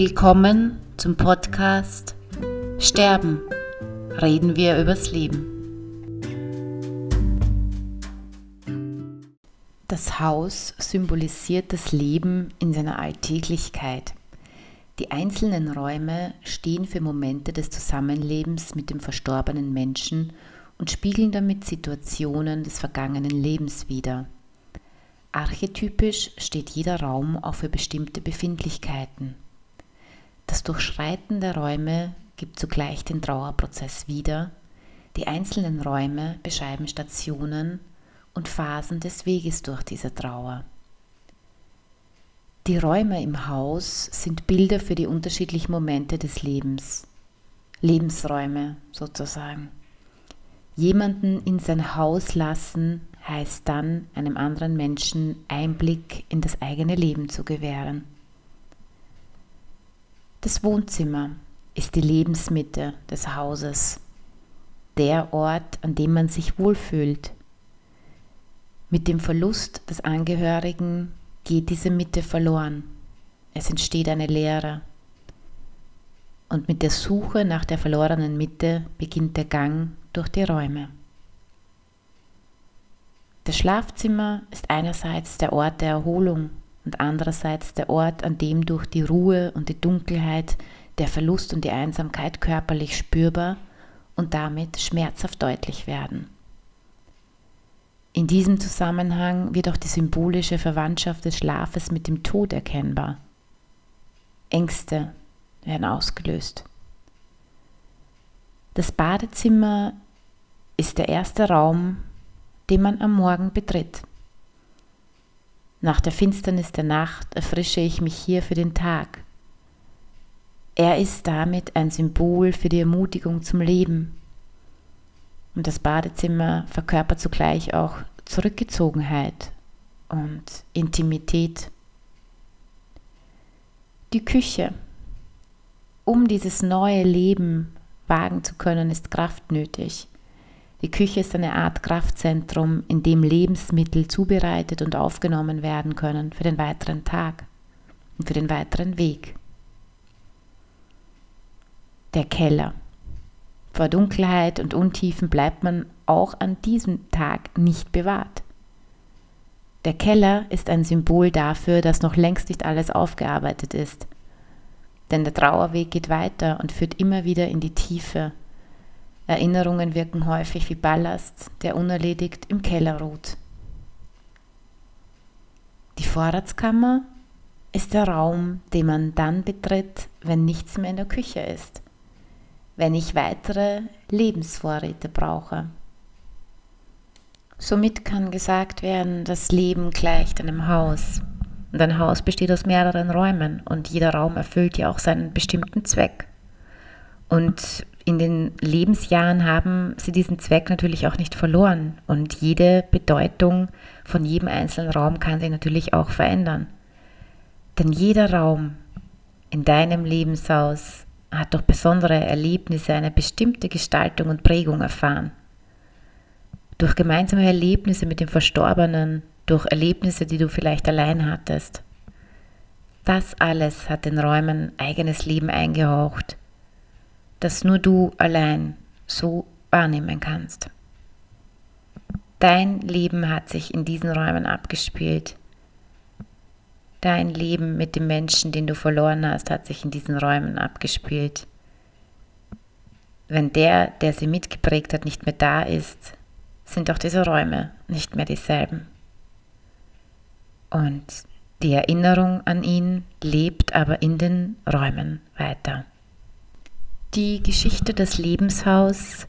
Willkommen zum Podcast Sterben. Reden wir übers Leben. Das Haus symbolisiert das Leben in seiner Alltäglichkeit. Die einzelnen Räume stehen für Momente des Zusammenlebens mit dem verstorbenen Menschen und spiegeln damit Situationen des vergangenen Lebens wider. Archetypisch steht jeder Raum auch für bestimmte Befindlichkeiten. Das Durchschreiten der Räume gibt zugleich den Trauerprozess wieder. Die einzelnen Räume beschreiben Stationen und Phasen des Weges durch diese Trauer. Die Räume im Haus sind Bilder für die unterschiedlichen Momente des Lebens, Lebensräume sozusagen. Jemanden in sein Haus lassen heißt dann, einem anderen Menschen Einblick in das eigene Leben zu gewähren. Das Wohnzimmer ist die Lebensmitte des Hauses, der Ort, an dem man sich wohlfühlt. Mit dem Verlust des Angehörigen geht diese Mitte verloren. Es entsteht eine Leere. Und mit der Suche nach der verlorenen Mitte beginnt der Gang durch die Räume. Das Schlafzimmer ist einerseits der Ort der Erholung und andererseits der Ort, an dem durch die Ruhe und die Dunkelheit der Verlust und die Einsamkeit körperlich spürbar und damit schmerzhaft deutlich werden. In diesem Zusammenhang wird auch die symbolische Verwandtschaft des Schlafes mit dem Tod erkennbar. Ängste werden ausgelöst. Das Badezimmer ist der erste Raum, den man am Morgen betritt. Nach der Finsternis der Nacht erfrische ich mich hier für den Tag. Er ist damit ein Symbol für die Ermutigung zum Leben. Und das Badezimmer verkörpert zugleich auch Zurückgezogenheit und Intimität. Die Küche. Um dieses neue Leben wagen zu können, ist Kraft nötig. Die Küche ist eine Art Kraftzentrum, in dem Lebensmittel zubereitet und aufgenommen werden können für den weiteren Tag und für den weiteren Weg. Der Keller. Vor Dunkelheit und Untiefen bleibt man auch an diesem Tag nicht bewahrt. Der Keller ist ein Symbol dafür, dass noch längst nicht alles aufgearbeitet ist. Denn der Trauerweg geht weiter und führt immer wieder in die Tiefe Erinnerungen wirken häufig wie Ballast, der unerledigt im Keller ruht. Die Vorratskammer ist der Raum, den man dann betritt, wenn nichts mehr in der Küche ist, wenn ich weitere Lebensvorräte brauche. Somit kann gesagt werden, das Leben gleicht einem Haus. Und ein Haus besteht aus mehreren Räumen und jeder Raum erfüllt ja auch seinen bestimmten Zweck. Und in den Lebensjahren haben sie diesen Zweck natürlich auch nicht verloren und jede Bedeutung von jedem einzelnen Raum kann sich natürlich auch verändern. Denn jeder Raum in deinem Lebenshaus hat durch besondere Erlebnisse eine bestimmte Gestaltung und Prägung erfahren. Durch gemeinsame Erlebnisse mit dem Verstorbenen, durch Erlebnisse, die du vielleicht allein hattest. Das alles hat den Räumen eigenes Leben eingehaucht das nur du allein so wahrnehmen kannst. Dein Leben hat sich in diesen Räumen abgespielt. Dein Leben mit dem Menschen, den du verloren hast, hat sich in diesen Räumen abgespielt. Wenn der, der sie mitgeprägt hat, nicht mehr da ist, sind auch diese Räume nicht mehr dieselben. Und die Erinnerung an ihn lebt aber in den Räumen weiter. Die Geschichte des Lebenshaus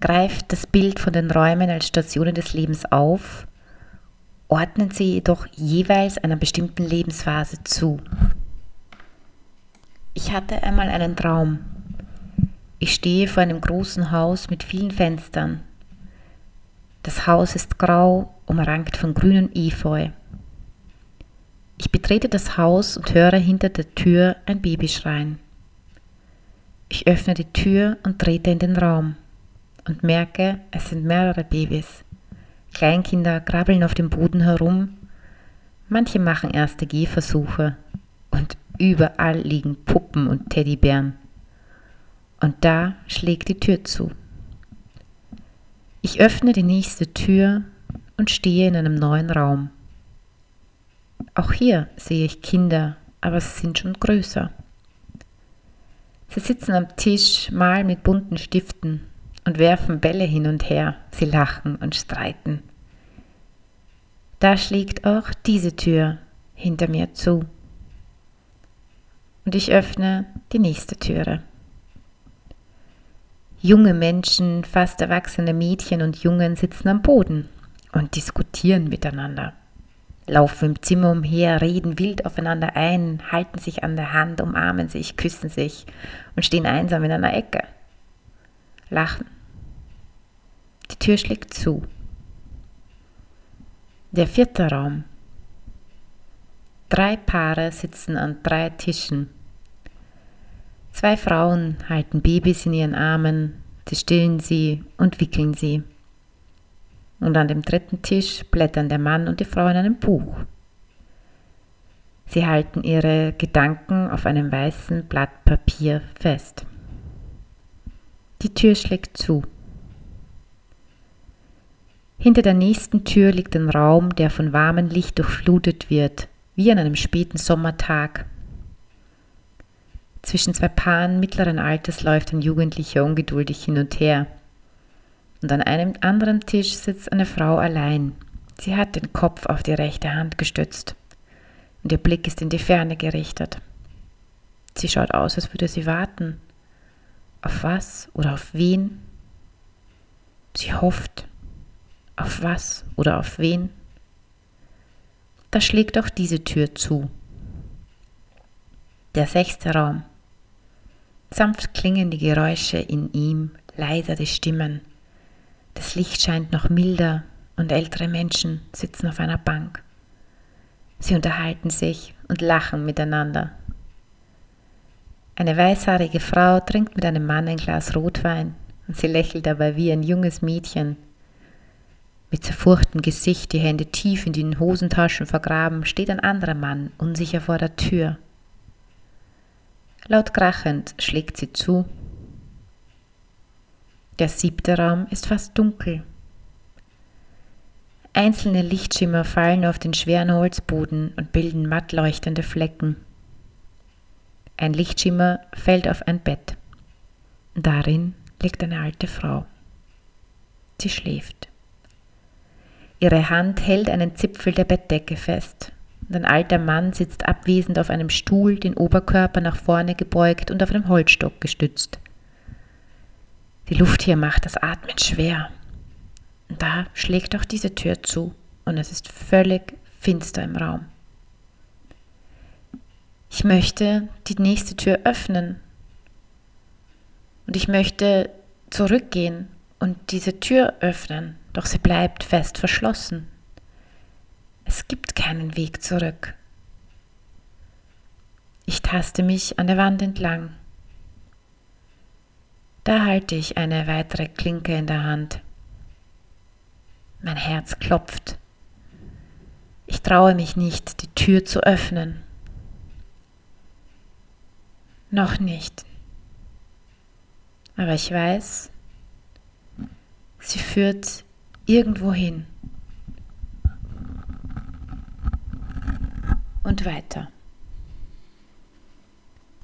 greift das Bild von den Räumen als Stationen des Lebens auf, ordnet sie jedoch jeweils einer bestimmten Lebensphase zu. Ich hatte einmal einen Traum. Ich stehe vor einem großen Haus mit vielen Fenstern. Das Haus ist grau, umrankt von grünem Efeu. Ich betrete das Haus und höre hinter der Tür ein Baby schreien. Ich öffne die Tür und trete in den Raum und merke, es sind mehrere Babys. Kleinkinder krabbeln auf dem Boden herum, manche machen erste Gehversuche und überall liegen Puppen und Teddybären. Und da schlägt die Tür zu. Ich öffne die nächste Tür und stehe in einem neuen Raum. Auch hier sehe ich Kinder, aber sie sind schon größer. Sie sitzen am Tisch, malen mit bunten Stiften und werfen Bälle hin und her. Sie lachen und streiten. Da schlägt auch diese Tür hinter mir zu. Und ich öffne die nächste Türe. Junge Menschen, fast erwachsene Mädchen und Jungen sitzen am Boden und diskutieren miteinander. Laufen im Zimmer umher, reden wild aufeinander ein, halten sich an der Hand, umarmen sich, küssen sich und stehen einsam in einer Ecke. Lachen. Die Tür schlägt zu. Der vierte Raum. Drei Paare sitzen an drei Tischen. Zwei Frauen halten Babys in ihren Armen, sie stillen sie und wickeln sie. Und an dem dritten Tisch blättern der Mann und die Frau in einem Buch. Sie halten ihre Gedanken auf einem weißen Blatt Papier fest. Die Tür schlägt zu. Hinter der nächsten Tür liegt ein Raum, der von warmem Licht durchflutet wird, wie an einem späten Sommertag. Zwischen zwei Paaren mittleren Alters läuft ein Jugendlicher ungeduldig hin und her. Und an einem anderen Tisch sitzt eine Frau allein. Sie hat den Kopf auf die rechte Hand gestützt und ihr Blick ist in die Ferne gerichtet. Sie schaut aus, als würde sie warten. Auf was oder auf wen? Sie hofft. Auf was oder auf wen? Da schlägt auch diese Tür zu. Der sechste Raum. Sanft klingen die Geräusche in ihm, leiser die Stimmen. Das Licht scheint noch milder und ältere Menschen sitzen auf einer Bank. Sie unterhalten sich und lachen miteinander. Eine weißhaarige Frau trinkt mit einem Mann ein Glas Rotwein und sie lächelt dabei wie ein junges Mädchen, mit zerfurchtem Gesicht, die Hände tief in den Hosentaschen vergraben, steht ein anderer Mann unsicher vor der Tür. Laut krachend schlägt sie zu. Der siebte Raum ist fast dunkel. Einzelne Lichtschimmer fallen auf den schweren Holzboden und bilden matt leuchtende Flecken. Ein Lichtschimmer fällt auf ein Bett. Darin liegt eine alte Frau. Sie schläft. Ihre Hand hält einen Zipfel der Bettdecke fest. Und ein alter Mann sitzt abwesend auf einem Stuhl, den Oberkörper nach vorne gebeugt und auf einem Holzstock gestützt. Die Luft hier macht das Atmen schwer. Und da schlägt auch diese Tür zu und es ist völlig finster im Raum. Ich möchte die nächste Tür öffnen und ich möchte zurückgehen und diese Tür öffnen doch sie bleibt fest verschlossen. Es gibt keinen Weg zurück. Ich taste mich an der Wand entlang. Da halte ich eine weitere Klinke in der Hand. Mein Herz klopft. Ich traue mich nicht, die Tür zu öffnen. Noch nicht. Aber ich weiß, sie führt irgendwo hin. Und weiter.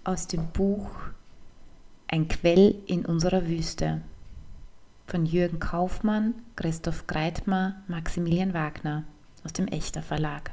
Aus dem Buch ein Quell in unserer Wüste von Jürgen Kaufmann, Christoph Greitmer, Maximilian Wagner aus dem Echter Verlag.